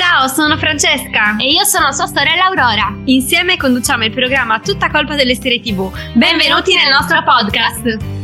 Ciao, sono Francesca. E io sono sua sorella Aurora. Insieme conduciamo il programma Tutta colpa delle serie TV. Benvenuti nel nostro podcast.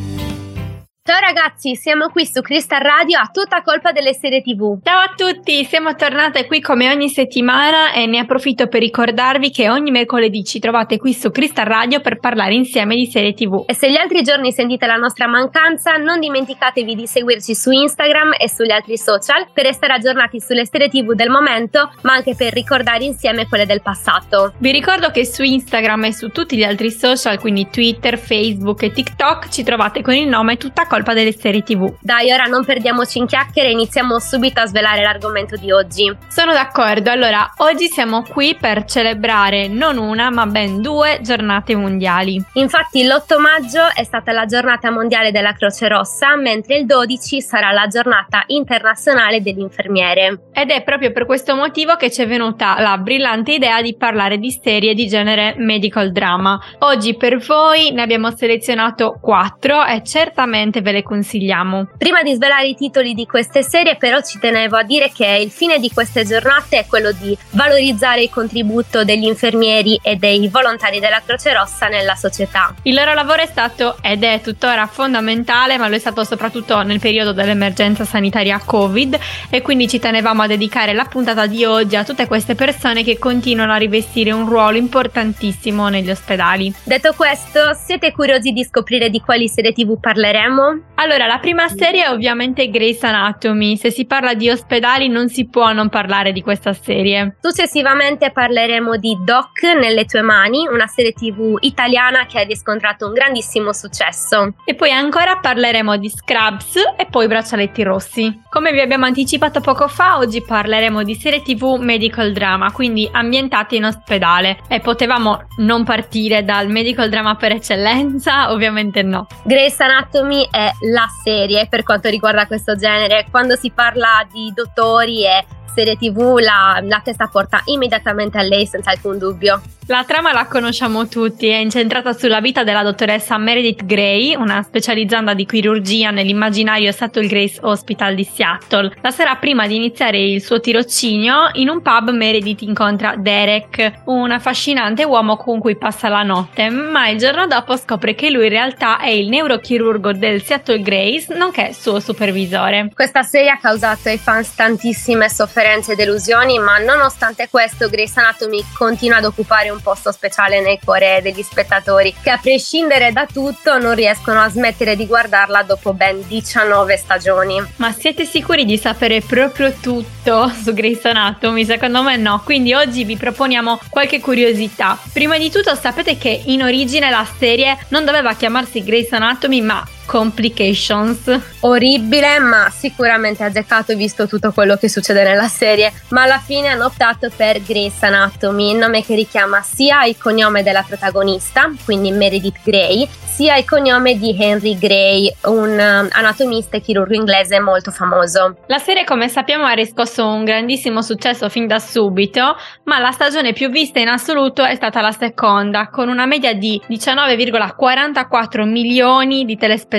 Ciao ragazzi, siamo qui su Crystal Radio a tutta colpa delle serie TV. Ciao a tutti, siamo tornate qui come ogni settimana e ne approfitto per ricordarvi che ogni mercoledì ci trovate qui su Crystal Radio per parlare insieme di serie TV. E se gli altri giorni sentite la nostra mancanza, non dimenticatevi di seguirci su Instagram e sugli altri social per restare aggiornati sulle serie TV del momento, ma anche per ricordare insieme quelle del passato. Vi ricordo che su Instagram e su tutti gli altri social, quindi Twitter, Facebook e TikTok, ci trovate con il nome Tutta colpa colpa delle serie TV. Dai, ora non perdiamoci in chiacchiere e iniziamo subito a svelare l'argomento di oggi. Sono d'accordo, allora oggi siamo qui per celebrare non una ma ben due giornate mondiali. Infatti l'8 maggio è stata la giornata mondiale della Croce Rossa, mentre il 12 sarà la giornata internazionale dell'infermiere. Ed è proprio per questo motivo che ci è venuta la brillante idea di parlare di serie di genere medical drama. Oggi per voi ne abbiamo selezionato quattro e certamente ve le consigliamo. Prima di svelare i titoli di queste serie, però, ci tenevo a dire che il fine di queste giornate è quello di valorizzare il contributo degli infermieri e dei volontari della Croce Rossa nella società. Il loro lavoro è stato ed è tuttora fondamentale, ma lo è stato soprattutto nel periodo dell'emergenza sanitaria Covid e quindi ci tenevamo a dedicare la puntata di oggi a tutte queste persone che continuano a rivestire un ruolo importantissimo negli ospedali. Detto questo, siete curiosi di scoprire di quali serie TV parleremo? Allora, la prima serie è ovviamente Grey's Anatomy. Se si parla di ospedali non si può non parlare di questa serie. Successivamente parleremo di Doc nelle tue mani, una serie TV italiana che ha riscontrato un grandissimo successo. E poi ancora parleremo di Scrubs e poi Braccialetti Rossi. Come vi abbiamo anticipato poco fa, oggi parleremo di serie TV medical drama, quindi ambientate in ospedale. E potevamo non partire dal medical drama per eccellenza? Ovviamente no. Grey's Anatomy è la serie per quanto riguarda questo genere. Quando si parla di dottori e serie tv la, la testa porta immediatamente a lei senza alcun dubbio. La trama la conosciamo tutti, è incentrata sulla vita della dottoressa Meredith Gray, una specializzanda di chirurgia nell'immaginario Settle Grace Hospital di Seattle. La sera prima di iniziare il suo tirocinio, in un pub Meredith incontra Derek, un affascinante uomo con cui passa la notte, ma il giorno dopo scopre che lui in realtà è il neurochirurgo del Seattle Grace, nonché suo supervisore. Questa serie ha causato ai fans tantissime sofferenze e delusioni, ma nonostante questo Grace Anatomy continua ad occupare un posto speciale nel cuore degli spettatori che a prescindere da tutto non riescono a smettere di guardarla dopo ben 19 stagioni. Ma siete sicuri di sapere proprio tutto su Grey's Anatomy? Secondo me no, quindi oggi vi proponiamo qualche curiosità. Prima di tutto sapete che in origine la serie non doveva chiamarsi Grey's Anatomy ma Complications. Orribile, ma sicuramente azzeccato visto tutto quello che succede nella serie. Ma alla fine hanno optato per Grey's Anatomy, nome che richiama sia il cognome della protagonista, quindi Meredith Grey, sia il cognome di Henry Gray, un uh, anatomista e chirurgo inglese molto famoso. La serie, come sappiamo, ha riscosso un grandissimo successo fin da subito, ma la stagione più vista in assoluto è stata la seconda, con una media di 19,44 milioni di telespettatori.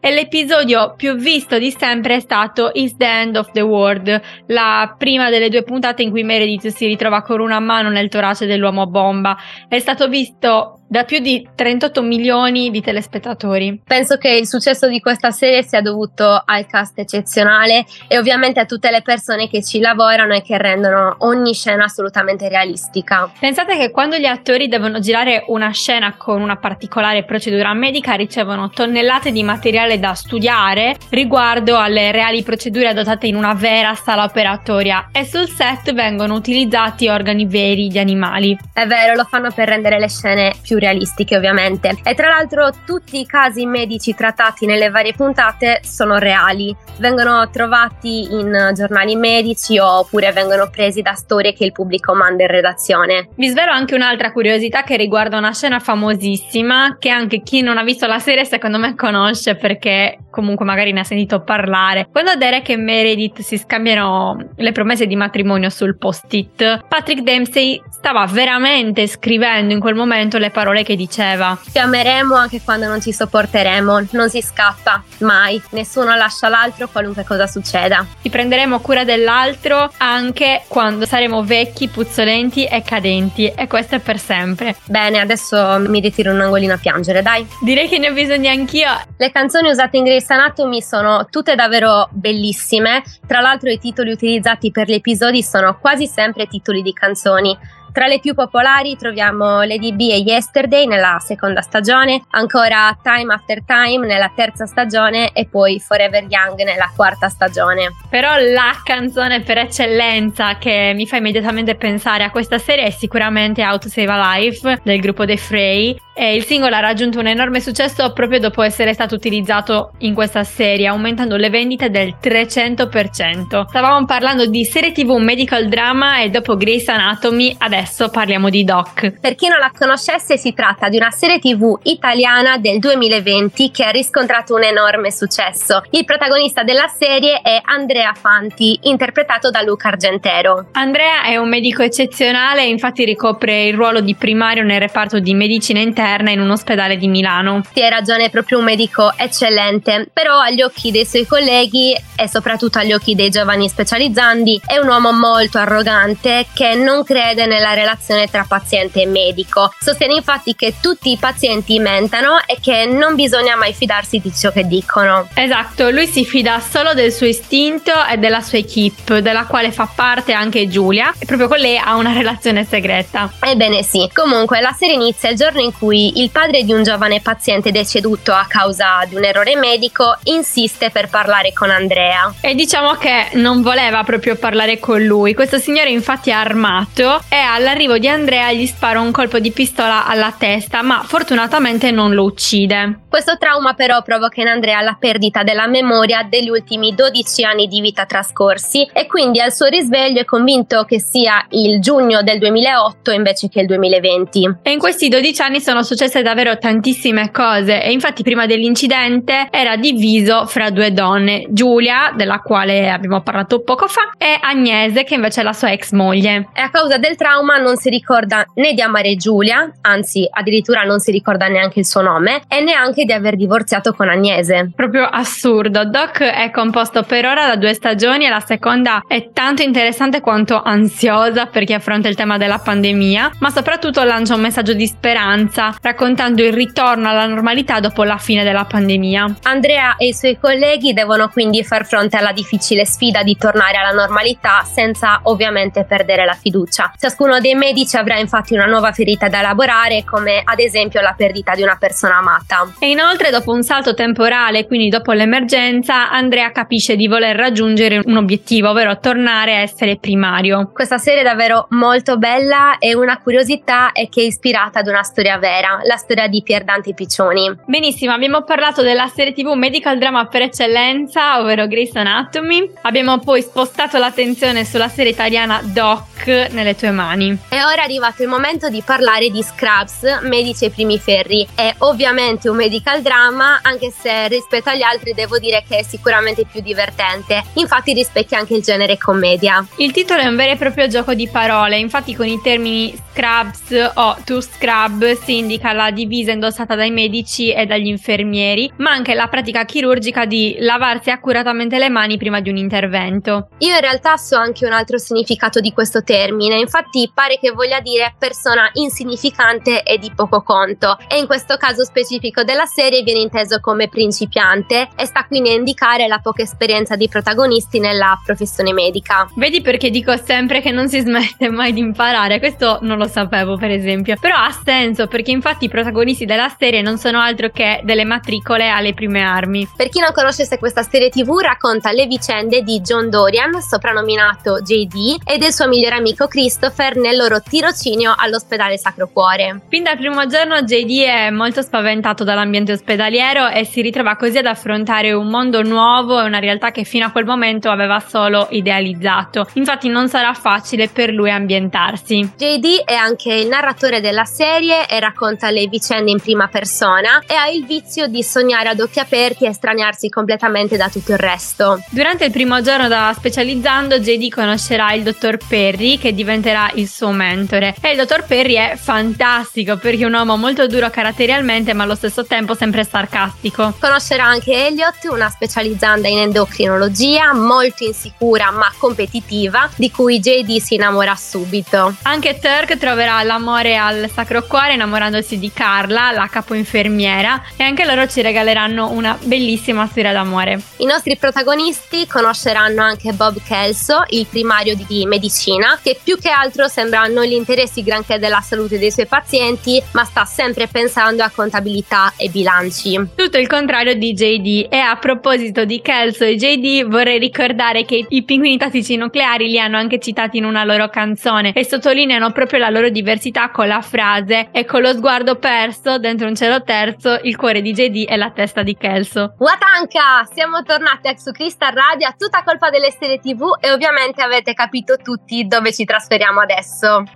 E l'episodio più visto di sempre è stato Is the End of the World, la prima delle due puntate in cui Meredith si ritrova con una mano nel torace dell'uomo bomba. È stato visto da più di 38 milioni di telespettatori. Penso che il successo di questa serie sia dovuto al cast eccezionale e ovviamente a tutte le persone che ci lavorano e che rendono ogni scena assolutamente realistica. Pensate che quando gli attori devono girare una scena con una particolare procedura medica ricevono tonnellate di materiale da studiare riguardo alle reali procedure adottate in una vera sala operatoria e sul set vengono utilizzati organi veri di animali. È vero, lo fanno per rendere le scene più realistiche ovviamente. E tra l'altro tutti i casi medici trattati nelle varie puntate sono reali, vengono trovati in giornali medici oppure vengono presi da storie che il pubblico manda in redazione. Vi svelo anche un'altra curiosità che riguarda una scena famosissima che anche chi non ha visto la serie secondo me conosce perché comunque magari ne ha sentito parlare. Quando Derek e Meredith si scambiano le promesse di matrimonio sul post-it, Patrick Dempsey stava veramente scrivendo in quel momento le parole che diceva. Ti ameremo anche quando non ci sopporteremo, non si scappa, mai, nessuno lascia l'altro qualunque cosa succeda. Ti prenderemo cura dell'altro anche quando saremo vecchi, puzzolenti e cadenti e questo è per sempre. Bene, adesso mi ritiro un angolino a piangere, dai. Direi che ne ho bisogno anch'io. Le canzoni usate in Grey's Anatomy sono tutte davvero bellissime, tra l'altro i titoli utilizzati per gli episodi sono quasi sempre titoli di canzoni. Tra le più popolari troviamo Lady B e Yesterday nella seconda stagione, ancora Time After Time nella terza stagione e poi Forever Young nella quarta stagione. Però la canzone per eccellenza che mi fa immediatamente pensare a questa serie è sicuramente How to Save a Life del gruppo The Fray e il singolo ha raggiunto un enorme successo proprio dopo essere stato utilizzato in questa serie, aumentando le vendite del 300%. Stavamo parlando di serie TV medical drama e dopo Grey's Anatomy adesso parliamo di Doc. Per chi non la conoscesse si tratta di una serie TV italiana del 2020 che ha riscontrato un enorme successo. Il protagonista della serie è Andrea Fanti, interpretato da Luca Argentero. Andrea è un medico eccezionale, infatti ricopre il ruolo di primario nel reparto di medicina interna interna in un ospedale di Milano. Sì, hai ragione, è proprio un medico eccellente, però agli occhi dei suoi colleghi e soprattutto agli occhi dei giovani specializzandi è un uomo molto arrogante che non crede nella relazione tra paziente e medico. Sostiene infatti che tutti i pazienti mentano e che non bisogna mai fidarsi di ciò che dicono. Esatto, lui si fida solo del suo istinto e della sua equipe, della quale fa parte anche Giulia, e proprio con lei ha una relazione segreta. Ebbene sì, comunque la serie inizia il giorno in cui il padre di un giovane paziente deceduto a causa di un errore medico insiste per parlare con Andrea. E diciamo che non voleva proprio parlare con lui. Questo signore infatti è armato e all'arrivo di Andrea gli spara un colpo di pistola alla testa, ma fortunatamente non lo uccide. Questo trauma però provoca in Andrea la perdita della memoria degli ultimi 12 anni di vita trascorsi e quindi al suo risveglio è convinto che sia il giugno del 2008 invece che il 2020. E in questi 12 anni sono successe davvero tantissime cose e infatti prima dell'incidente era diviso fra due donne, Giulia, della quale abbiamo parlato poco fa, e Agnese, che invece è la sua ex moglie. E a causa del trauma non si ricorda né di amare Giulia, anzi addirittura non si ricorda neanche il suo nome, e neanche di aver divorziato con Agnese. Proprio assurdo. Doc è composto per ora da due stagioni e la seconda è tanto interessante quanto ansiosa perché affronta il tema della pandemia, ma soprattutto lancia un messaggio di speranza raccontando il ritorno alla normalità dopo la fine della pandemia. Andrea e i suoi colleghi devono quindi far fronte alla difficile sfida di tornare alla normalità senza ovviamente perdere la fiducia. Ciascuno dei medici avrà infatti una nuova ferita da elaborare come ad esempio la perdita di una persona amata. E inoltre dopo un salto temporale, quindi dopo l'emergenza, Andrea capisce di voler raggiungere un obiettivo, ovvero tornare a essere primario. Questa serie è davvero molto bella e una curiosità è che è ispirata ad una storia vera la storia di Pier Dante Piccioni. Benissimo, abbiamo parlato della serie TV medical drama per eccellenza, ovvero Grey's Anatomy. Abbiamo poi spostato l'attenzione sulla serie italiana Doc nelle tue mani. E ora è arrivato il momento di parlare di Scrubs, Medici ai primi ferri. È ovviamente un medical drama, anche se rispetto agli altri devo dire che è sicuramente più divertente. Infatti rispecchia anche il genere commedia. Il titolo è un vero e proprio gioco di parole, infatti con i termini Scrubs o To Scrub si indica la divisa indossata dai medici e dagli infermieri, ma anche la pratica chirurgica di lavarsi accuratamente le mani prima di un intervento. Io in realtà so anche un altro significato di questo termine, infatti pare che voglia dire persona insignificante e di poco conto, e in questo caso specifico della serie viene inteso come principiante e sta quindi a indicare la poca esperienza dei protagonisti nella professione medica. Vedi perché dico sempre che non si smette mai di imparare, questo non lo sapevo per esempio, però ha senso perché infatti Infatti i protagonisti della serie non sono altro che delle matricole alle prime armi. Per chi non conoscesse questa serie tv racconta le vicende di John Dorian, soprannominato JD, e del suo migliore amico Christopher nel loro tirocinio all'ospedale Sacro Cuore. Fin dal primo giorno JD è molto spaventato dall'ambiente ospedaliero e si ritrova così ad affrontare un mondo nuovo e una realtà che fino a quel momento aveva solo idealizzato. Infatti non sarà facile per lui ambientarsi. JD è anche il narratore della serie e racconta le vicende in prima persona e ha il vizio di sognare ad occhi aperti e estraniarsi completamente da tutto il resto. Durante il primo giorno da specializzando, JD conoscerà il dottor Perry che diventerà il suo mentore e il dottor Perry è fantastico perché è un uomo molto duro caratterialmente ma allo stesso tempo sempre sarcastico. Conoscerà anche Elliot, una specializzanda in endocrinologia, molto insicura ma competitiva, di cui JD si innamora subito. Anche Turk troverà l'amore al Sacro Cuore innamorandosi di Carla, la capo infermiera, e anche loro ci regaleranno una bellissima storia d'amore. I nostri protagonisti conosceranno anche Bob Kelso, il primario di medicina, che più che altro sembra non gli interessi granché della salute dei suoi pazienti, ma sta sempre pensando a contabilità e bilanci. Tutto il contrario di JD. E a proposito di Kelso e JD, vorrei ricordare che i pinguini tattici nucleari li hanno anche citati in una loro canzone e sottolineano proprio la loro diversità con la frase e con lo sguardo perso dentro un cielo terzo, il cuore di JD e la testa di Kelso. Watanka! Siamo tornati a Crystal Radio a tutta colpa delle serie TV e ovviamente avete capito tutti dove ci trasferiamo adesso.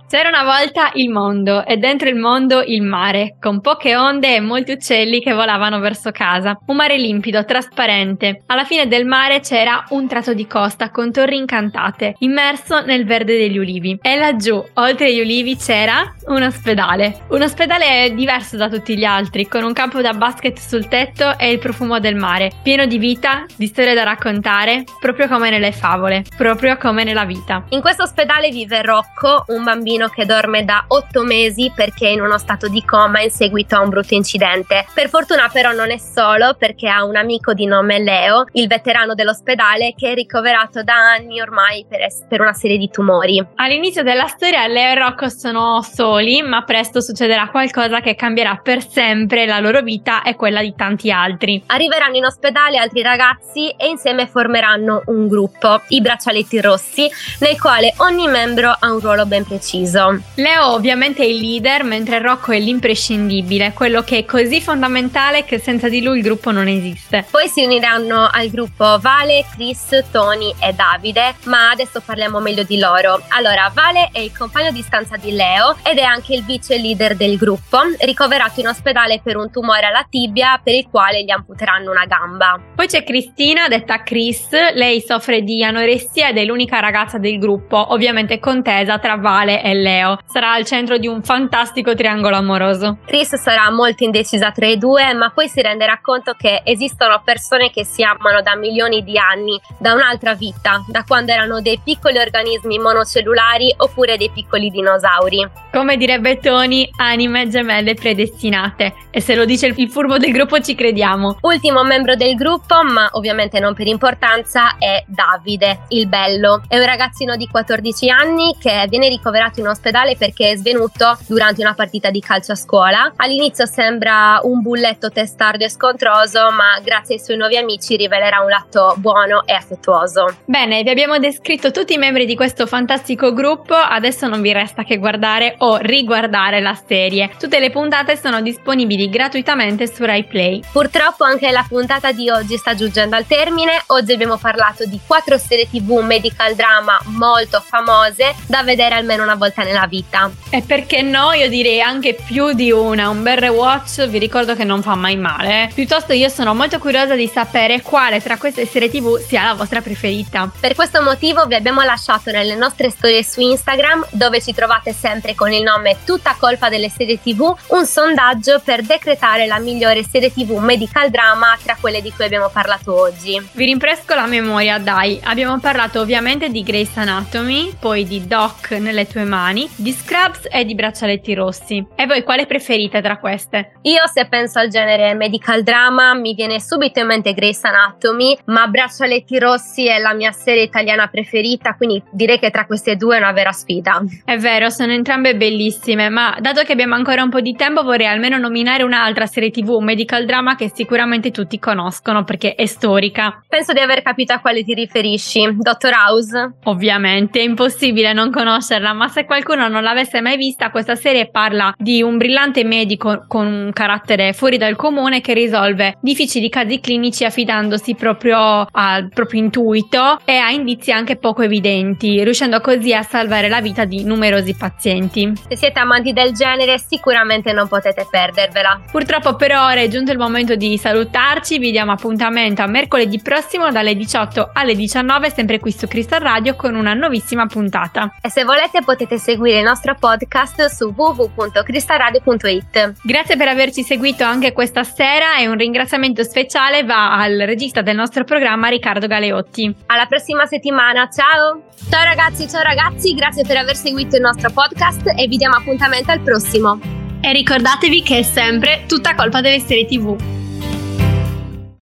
C'era una volta il mondo e dentro il mondo il mare, con poche onde e molti uccelli che volavano verso casa. Un mare limpido, trasparente. Alla fine del mare c'era un tratto di costa con torri incantate, immerso nel verde degli ulivi. E laggiù, oltre agli ulivi, c'era un ospedale. Un ospedale diverso da tutti gli altri, con un campo da basket sul tetto e il profumo del mare, pieno di vita, di storie da raccontare, proprio come nelle favole, proprio come nella vita. In questo ospedale vive Rocco, un bambino che dorme da 8 mesi perché è in uno stato di coma in seguito a un brutto incidente. Per fortuna però non è solo perché ha un amico di nome Leo, il veterano dell'ospedale che è ricoverato da anni ormai per, es- per una serie di tumori. All'inizio della storia Leo e Rocco sono soli, ma presto succederà qualcosa che cambierà per sempre la loro vita e quella di tanti altri. Arriveranno in ospedale altri ragazzi e insieme formeranno un gruppo, i braccialetti rossi, nel quale ogni membro ha un ruolo ben preciso. Leo ovviamente è il leader, mentre Rocco è l'imprescindibile, quello che è così fondamentale che senza di lui il gruppo non esiste. Poi si uniranno al gruppo Vale, Chris, Tony e Davide, ma adesso parliamo meglio di loro. Allora, Vale è il compagno di stanza di Leo ed è anche il vice leader del gruppo, ricoverato in ospedale per un tumore alla tibia per il quale gli amputeranno una gamba. Poi c'è Cristina, detta Chris, lei soffre di anoressia ed è l'unica ragazza del gruppo, ovviamente contesa tra Vale e Leo. Sarà al centro di un fantastico triangolo amoroso. Chris sarà molto indecisa tra i due, ma poi si renderà conto che esistono persone che si amano da milioni di anni, da un'altra vita, da quando erano dei piccoli organismi monocellulari oppure dei piccoli dinosauri. Come direbbe Tony, anime gemelle predestinate. E se lo dice il furbo del gruppo ci crediamo. Ultimo membro del gruppo, ma ovviamente non per importanza, è Davide, il bello. È un ragazzino di 14 anni che viene ricoverato in ospedale perché è svenuto durante una partita di calcio a scuola. All'inizio sembra un bulletto testardo e scontroso, ma grazie ai suoi nuovi amici rivelerà un lato buono e affettuoso. Bene, vi abbiamo descritto tutti i membri di questo fantastico gruppo, adesso non vi resta che guardare o riguardare la serie. Tutte le puntate sono disponibili gratuitamente su Rai Play. Purtroppo anche la puntata di oggi sta giungendo al termine. Oggi abbiamo parlato di quattro serie TV medical drama molto famose da vedere almeno una volta nella vita. E perché no, io direi anche più di una. Un bel rewatch vi ricordo che non fa mai male. Piuttosto io sono molto curiosa di sapere quale tra queste serie TV sia la vostra preferita. Per questo motivo vi abbiamo lasciato nelle nostre storie su Instagram, dove ci trovate sempre con il nome Tutta colpa delle serie TV, un sondaggio per decretare la migliore serie TV medical drama tra quelle di cui abbiamo parlato oggi. Vi rinfresco la memoria, dai. Abbiamo parlato ovviamente di Grey's Anatomy, poi di Doc nelle tue mani, di Scrubs e di Braccialetti Rossi. E voi quale preferite tra queste? Io se penso al genere medical drama mi viene subito in mente Grey's Anatomy, ma Braccialetti Rossi è la mia serie italiana preferita, quindi direi che tra queste due è una vera sfida. È vero, sono entrambe bellissime, ma dato che abbiamo ancora un po' di tempo vorrei almeno nominare un'altra serie TV, un medical drama che sicuramente tutti conoscono perché è storica. Penso di aver capito a quale ti riferisci, Dottor House. Ovviamente, è impossibile non conoscerla, ma se qualcuno non l'avesse mai vista, questa serie parla di un brillante medico con un carattere fuori dal comune che risolve difficili casi clinici affidandosi proprio al proprio intuito e a indizi anche poco evidenti, riuscendo così a salvare la vita di numerosi pazienti. Se siete amanti del genere, sicuramente non potete perdervela. Purtroppo per ora è giunto il momento di salutarci, vi diamo appuntamento a mercoledì prossimo dalle 18 alle 19 sempre qui su Crystal Radio con una nuovissima puntata. E se volete potete seguire il nostro podcast su www.cristalradio.it. Grazie per averci seguito anche questa sera e un ringraziamento speciale va al regista del nostro programma Riccardo Galeotti. Alla prossima settimana, ciao! Ciao ragazzi, ciao ragazzi, grazie per aver seguito il nostro podcast e vi diamo appuntamento al prossimo. E ricordatevi che è sempre tutta colpa delle serie TV.